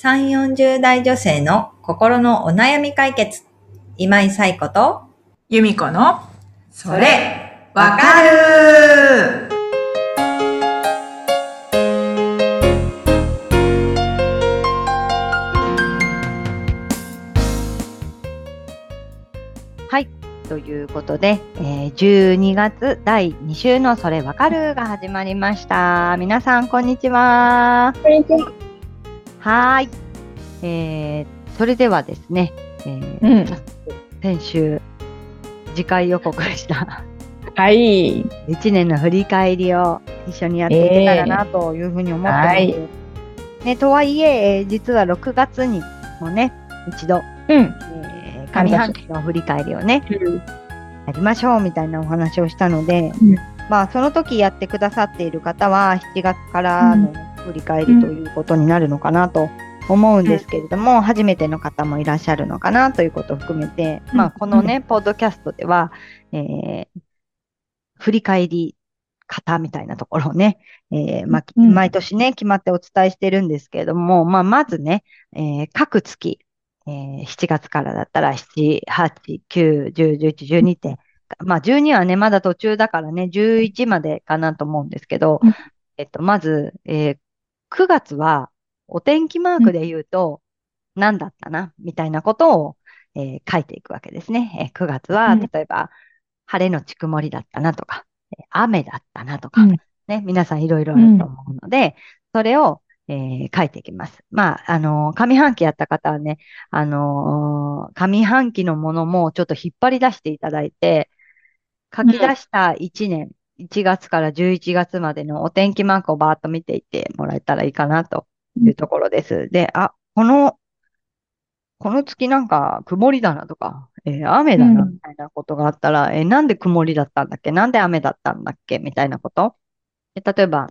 3、40代女性の心のお悩み解決。今井彩子と、由美子の、それ、わかるはい。ということで、えー12月第2週のそれわかるが始まりました。皆さん、こんにちは。はーい。えー、それではですね、えーうん先週、次回予告したはい。1年の振り返りを一緒にやっていけたらなというふうに思ってます。はいね、とはいえ、えー実は6月にもね、一度、うん。えー上半期の振り返りをね、やりましょうみたいなお話をしたので、うんまあその時やってくださっている方は7月からの振り返りということになるのかなと思うんですけれども、初めての方もいらっしゃるのかなということを含めて、うん。まあこのね、ポッドキャストでは、えー振り返り方みたいなところをね、えーまあ、うん。毎年ね、決まってお伝えしてるんですけれども、まあまずね、えー各月、えー7月からだったら7、8、9、10、11、12って、まあ12はね、まだ途中だからね、11までかなと思うんですけどうん、えっと、まず、えー9月はお天気マークで言うと、何だったな、みたいなことを、えー書いていくわけですね。えー9月は、うん例えば、晴れのち曇りだったなとか、えー雨だったなとか、うんね、皆さんいろいろあると思うので、それを、えー書いていきます。まあ、あのー上半期やった方はね、あのー上半期のものもちょっと引っ張り出していただいて、書き出した1年、1月から11月までのお天気マークをバーッと見ていってもらえたらいいかなというところです。で、あ、この、この月なんか曇りだなとか、えー雨だなうんみたいなことがあったら、えーなんで曇りだったんだっけ？なんで雨だったんだっけ？みたいなこと？で例えば、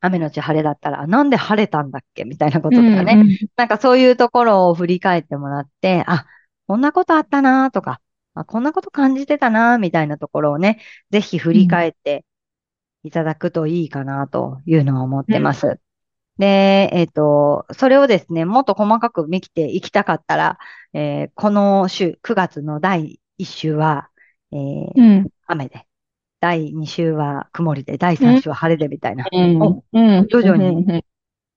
雨のち晴れだったら、あなんで晴れたんだっけ？みたいなこととかね。なんかそういうところを振り返ってもらって、あ、こんなことあったなとか、あ、こんなこと感じてたなみたいなところをね、ぜひ振り返っていただくといいかなというのは思ってます。で、えっと、それをですね、もっと細かく見ていきたかったら、えーこの週、9月の第1週は、えーうん。雨で、第2週は曇りで、第3週は晴れでみたいな、うん。おうん。徐々にうん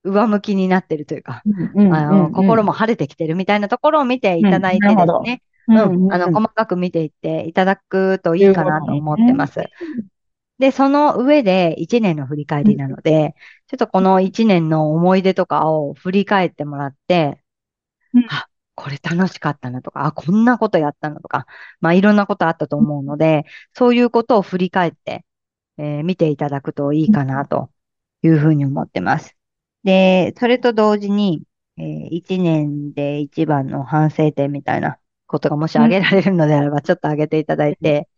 上向きになってるというか、うん。あの、心も晴れてきてるみたいなところを見ていただいてですね、ううん、ん。あの、細かく見ていっていただくといいかなと思ってます。で、その上で1年の振り返りなので、ちょっとこの1年の思い出とかを振り返ってもらってうん、あ、これ楽しかったなとか、あ、こんなことやったなとか、まあいろんなことあったと思うので、そういうことを振り返って、えー見ていただくといいかなというふうに思ってます。で、それと同時に、えー1年で一番の反省点みたいなことがもし挙げられるのであれば、ちょっと挙げていただいて、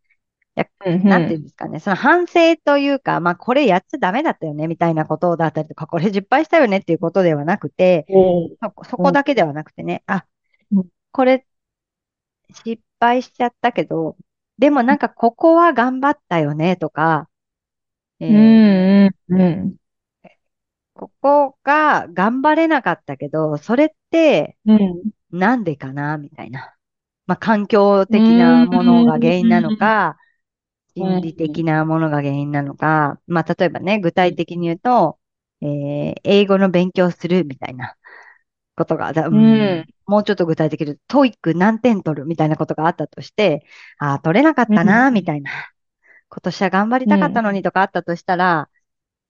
うん。なんていうんですかね、その反省というか、まあこれやっちゃダメだったよねみたいなことだったりとか、これ失敗したよねっていうことではなくて、そこそこだけではなくてね、あうん、これ失敗しちゃったけど、でもなんかここは頑張ったよねとか、えうーん。うん。ここが頑張れなかったけど、それってうん。なんでかなみたいな。まあ環境的なものが原因なのか、うん心理的なものが原因なのか、まあ例えばね、具体的に言うと、えー英語の勉強するみたいなことが、だうんうん。もうちょっと具体的に言うと、 TOEIC 何点取るみたいなことがあったとして、ああ、取れなかったな、うん。みたいな。今年は頑張りたかったのにとかあったとしたら、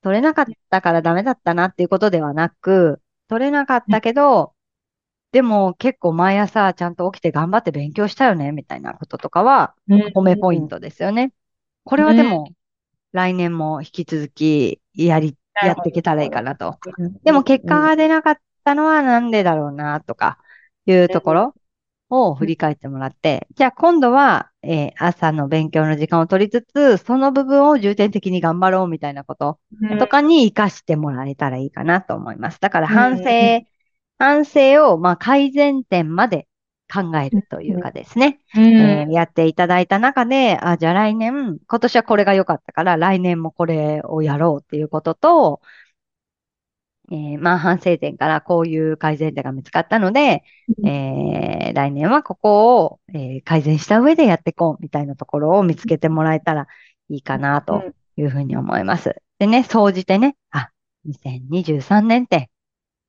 取れなかったからダメだったなっていうことではなく、取れなかったけど、でも結構毎朝ちゃんと起きて頑張って勉強したよね、みたいなこととかは、褒めポイントですよね。これはでも、来年も引き続きやり、やっていけたらいいかなと。でも結果が出なかったのはなんでだろうな、とかいうところを振り返ってもらって、じゃあ今度は、えー朝の勉強の時間を取りつつ、その部分を重点的に頑張ろうみたいなこととかに活かしてもらえたらいいかなと思います。だから反省、うん反省を、まあ、改善点まで考えるというかですね。うん。えーやっていただいた中で、あ、じゃあ来年、今年はこれが良かったから、来年もこれをやろうっていうことと、えーまあ反省点からこういう改善点が見つかったので、うんえー来年はここを、えー改善した上でやっていこうみたいなところを見つけてもらえたらいいかなというふうに思います。でね、総じてね、あ、2023年って、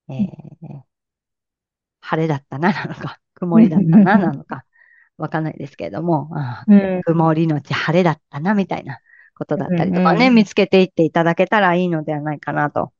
えー晴れだったななのか、曇りだったななのか、わかんないですけれども、あうん。曇りのち晴れだったなみたいなことだったりとかね、うんうん見つけていっていただけたらいいのではないかなと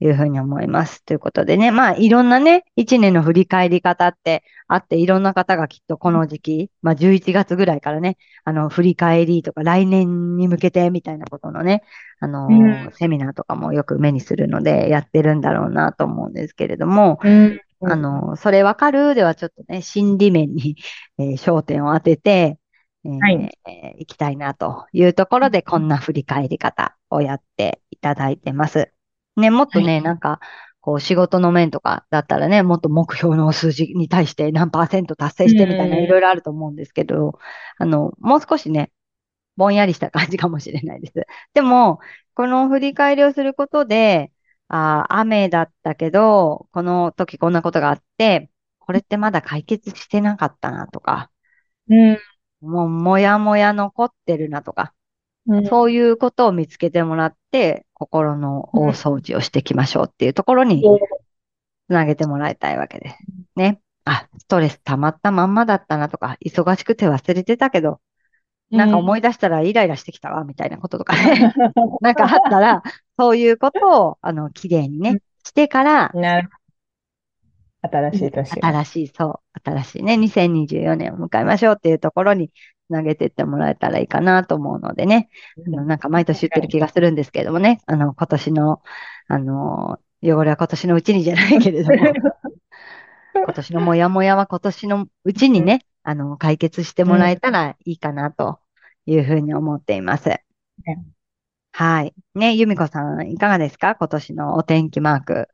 いうふうに思います。ということでね、まあいろんなね、一年の振り返り方ってあって、いろんな方がきっとこの時期、まあ11月ぐらいからね、あの振り返りとか来年に向けてみたいなことのね、あのうん。セミナーとかもよく目にするのでやってるんだろうなと思うんですけれども、うんあの、それわかる？ではちょっとね、心理面に、えー焦点を当てて、えーはい。えーいきたいなというところで、こんな振り返り方をやっていただいてます。ね、もっとね、はい。なんか、こう、仕事の面とかだったらね、もっと目標の数字に対して何パーセント達成してみたいな、うん。いろいろあると思うんですけど、あの、もう少しね、ぼんやりした感じかもしれないです。でも、この振り返りをすることで、あー雨だったけど、この時こんなことがあって、これってまだ解決してなかったなとか、うんもうもやもや残ってるなとか、うんそういうことを見つけてもらって、心の大掃除をしていきましょうっていうところにつなげてもらいたいわけです。ね。あ、ストレス溜まったまんまだったなとか、忙しくて忘れてたけど、なんか思い出したらイライラしてきたわ、みたいなこととかね。なんかあったら、そういうことを、あの、綺麗にね、してから、なる新しい年が。新しい、そう、新しいね、2024年を迎えましょうっていうところにつなげていってもらえたらいいかなと思うのでね、あのなんか毎年言ってる気がするんですけれどもね、あの、今年の、あの、汚れは今年のうちにじゃないけれども、今年のモヤモヤは今年のうちにね、あの、解決してもらえたらいいかなというふうに思っています。はい。ね、由美子さん、いかがですか？今年のお天気マーク。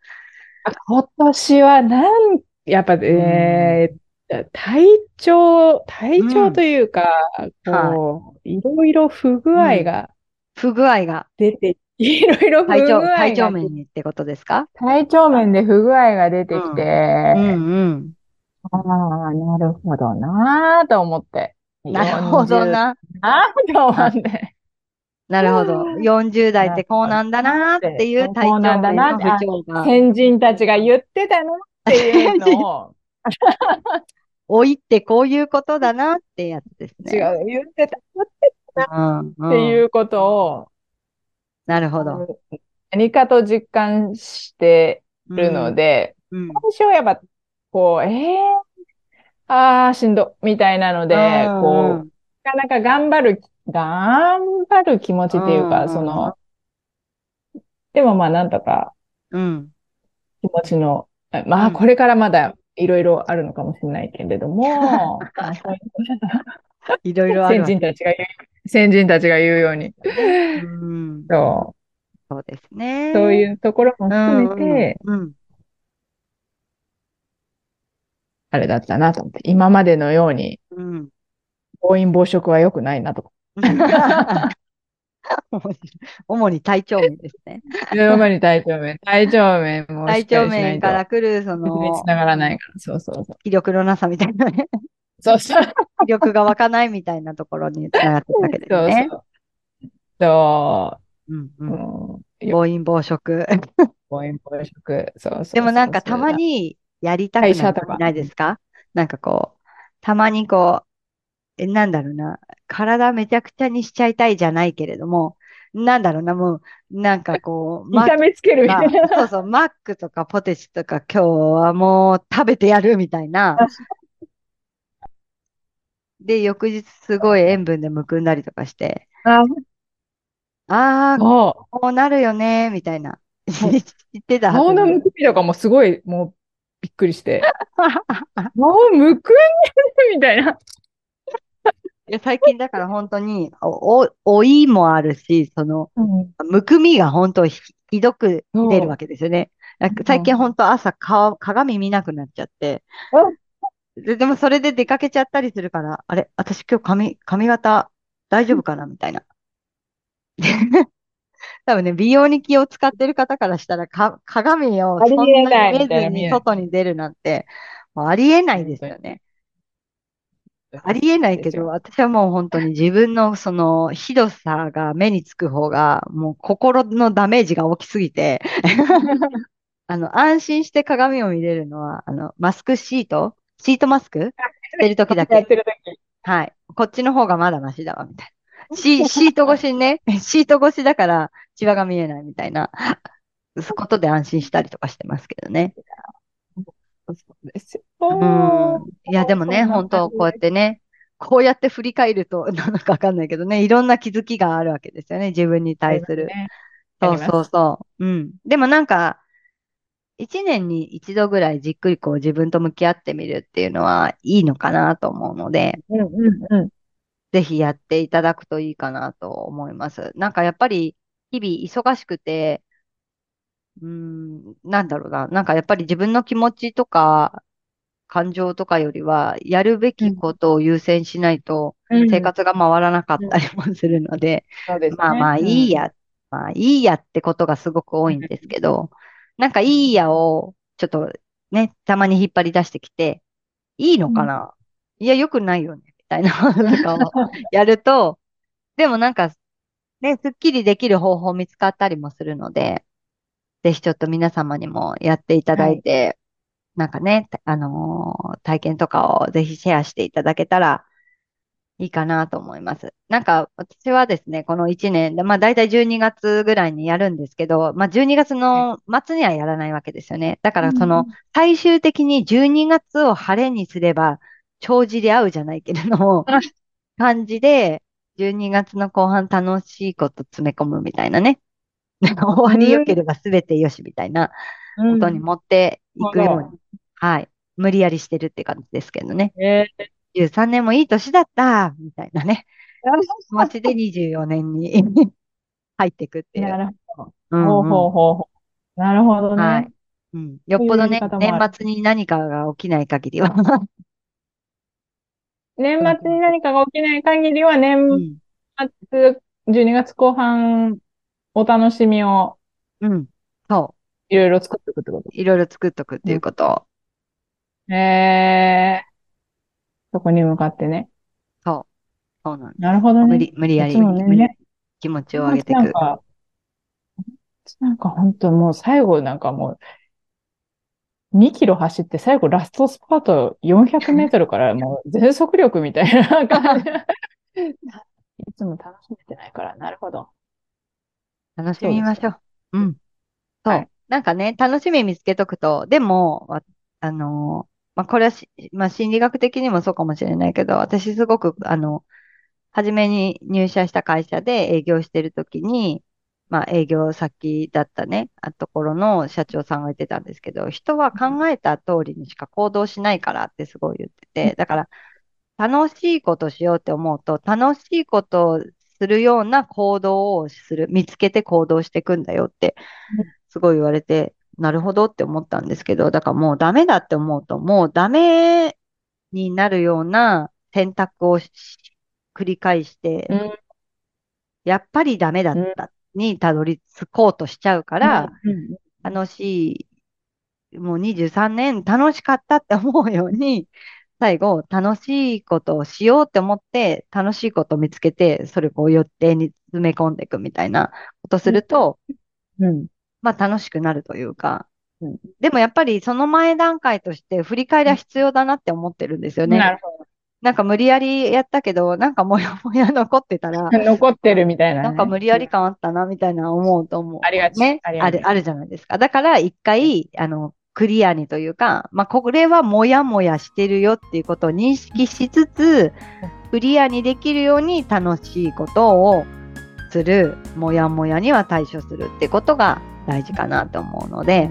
今年はなん、やっぱ、えー、体調、体調というか、こう、いろいろ不具合が不具合が、出て、いろいろ不具体調、合体調が面にってことですか？体調面で不具合が出てきて、うんうん。ああ、なるほどなーと思って。なるほど40な。なーと思って。なるほど。40代ってこうなんだなっていう体調面のなって不調が。先人たちが言ってたのっていうのを、老いってこういうことだなってやつですね。違う、言ってたうん。うん。っていうことを、なるほど。何かと実感してるので、うん。最初はやっぱ、こう、ええああ、しんど、みたいなので、うんこう、なかなか頑張る、頑張る気持ちっていうか、うんその、でもまあなんとかうん。気持ちの、まあうんこれからまだいろいろあるのかもしれないけれども、いろいろある先。人たちが言う、先人たちが言うように、うん。そそうですね。う、そういうところも含めて、うんうん。あれだったなと思って、今までのようにうん。暴飲暴食は良くないなとか。主に体調面ですね。今まで体調面、体調面もし体調面から来る、そにのつ、ながらないから。そうそうそう。気力のなさみたいなね。そうそう。気力が湧かないみたいなところにつながっていくわけですね。そう。そうんう。うん。うん。暴飲暴食。暴飲暴食。そうそう。でもなんかたまにやりたくな会社とかるないですか？なんかこう、たまにこう、え、なんだろうな、体めちゃくちゃにしちゃいたいじゃないけれども、なんだろうな、もう、なんかこう、痛めつけるみたいな。クそうそう、マックとかポテチとか今日はもう食べてやるみたいな。で、翌日すごい塩分でむくんだりとかして、あ、あこうなるよね、みたいな。知ってう。た顔のむくみとかもすごい、もう、びっくりして。もうむくんでるみたいな。いや最近だから本当に、お、お、老いもあるし、その、うん。むくみが本当ひひどく出るわけですよね。なんか最近本当朝顔鏡見なくなっちゃって。で、でもそれで出かけちゃったりするから、あれ、私今日髪、髪型大丈夫かなみたいな。多分ね、美容に気を使ってる方からしたら、か、鏡をそんえなに見ずに外に出るなんて、ありえないですよね。ありえないけど、私はもう本当に自分のそのひどさが目につく方が、もう心のダメージが大きすぎて、あの、安心して鏡を見れるのは、あの、マスクシート？シートマスク？してる時だやっけ。てる時。はい。こっちの方がまだマシだわ、みたいな。シ、シート越しにね、シート越しだから、シワが見えないみたいな、ことで安心したりとかしてますけどね。いや、でもね、本当こうやってね、こうやって振り返ると、なのかわかんないけどね、いろんな気づきがあるわけですよね、自分に対する。ねそうそうそう。うん。でもなんか、一年に一度ぐらいじっくりこう自分と向き合ってみるっていうのはいいのかなと思うので、うんうんうん。ぜひやっていただくといいかなと思います。なんかやっぱり日々忙しくて、うーん、なんだろうな。なんかやっぱり自分の気持ちとか感情とかよりは、やるべきことを優先しないとうん。生活が回らなかったりもするので、そうですね。まあまあいいや、まあいいやってことがすごく多いんですけど、なんかいいやをちょっとね、たまに引っ張り出してきて、いいのかな、いや、良くないよね、みたいな のとかをやると、でもなんか、ね、すっきりできる方法見つかったりもするので、ぜひちょっと皆様にもやっていただいて、なんかね、あのー体験とかをぜひシェアしていただけたらいいかなと思います。なんか私はですね、この1年で、まあ大体12月ぐらいにやるんですけど、まあ12月の末にはやらないわけですよね。だからその最終的に12月を晴れにすれば、帳尻合うじゃないけれどもあ、感じで、12月の後半楽しいこと詰め込むみたいなね。終わり良ければ全てよしみたいなうんことに持っていくように、はい。無理やりしてるって感じですけどね。え13年もいい年だったみたいなね。気持ちで24年に 入っていくってー、いう。なるほど。うんほうほうほうほう。なるほどね。はい。うん。よっぽどね年末に何かが起きない限りは。年末に何かが起きない限りは、年うん。末、12月後半、お楽しみをうん。そいろいろ作っていくってこう。いろいろ作っとくっていうことえー、そこに向かってね。そう。そうなんです。なるほどね。無理、無理やり、ね無理気持ちを上げていく。なんか、なんか本当もう最後なんかもう、2キロ走って最後ラストスパート400メートルから もう全速力みたいな感じ。いつも楽しめてないから、なるほど。楽しみましょう。うん。そう。はいなんかね、楽しみ見つけとくと、でも、わあのーまあ、これはし、まあ、心理学的にもそうかもしれないけど、私すごく、あの、初めに入社した会社で営業してるときに、まあ、営業先だったね、あところの社長さんが言ってたんですけど、人は考えた通りにしか行動しないからってすごい言ってて、だから、楽しいことしようって思うと、楽しいことをするような行動をする、見つけて行動していくんだよって、すごい言われて、なるほどって思ったんですけど、だからもうダメだって思うと、もうダメになるような選択をし繰り返して、うん。やっぱりダメだったにたどり着こうとしちゃうから、うん。楽しい、もう23年楽しかったって思うように、最後、楽しいことをしようって思って、楽しいことを見つけて、それを予定に詰め込んでいくみたいなことすると、うん。まあ楽しくなるというかうん、でもやっぱりその前段階として振り返りは必要だなって思ってるんですよね。なるほなんか無理やりやったけど、なんかもやもや残ってたら、ど。残ってるみたいなね。なんか無理やり感あったな、みたいな思うと思う。ありがちね？ある、あるじゃないですか。だから一回、あの、クリアにというか、まあ、これはもやもやしてるよっていうことを認識しつつ、クリアにできるように楽しいことをする、もやもやには対処するってことが大事かなと思うので。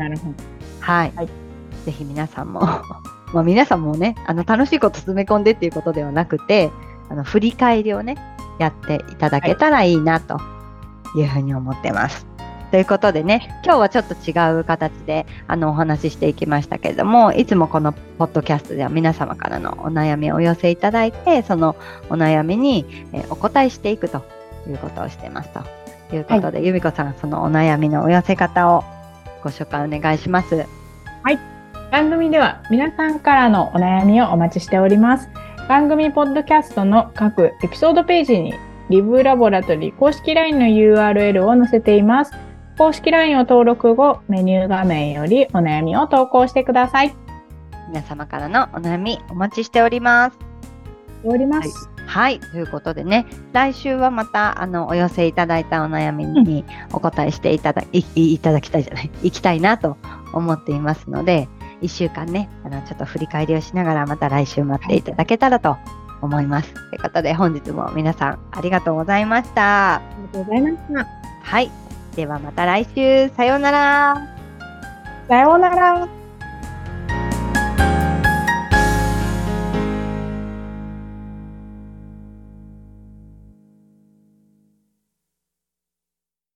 はい。はいぜひ皆さんも、まあ皆さんもね、あの楽しいこと詰め込んでっていうことではなくて、あの振り返りをね、やっていただけたらいいなというふうに思ってます。ということでね、今日はちょっと違う形であのお話ししていきましたけれども、いつもこのポッドキャストでは皆様からのお悩みをお寄せいただいて、そのお悩みにえーお答えしていくということをしてますと。ということで、由美子さん、そのお悩みのお寄せ方をご紹介お願いします。番組では皆さんからのお悩みをお待ちしております。番組ポッドキャストの各エピソードページにリブラボラトリー公式 LINE の URL を載せています。公式 LINE を登録後、メニュー画面よりお悩みを投稿してください。皆様からのお悩みお待ちしております。おります。はい。ということでね、来週はまた、あの、お寄せいただいたお悩みにお答えしていただ、いいいただきたいじゃない、いきたいなと思っていますので、一週間ね、あの、ちょっと振り返りをしながら、また来週待っていただけたらと思います。ということで、本日も皆さんありがとうございました。ありがとうございました。はい。ではまた来週、さようなら。さようなら。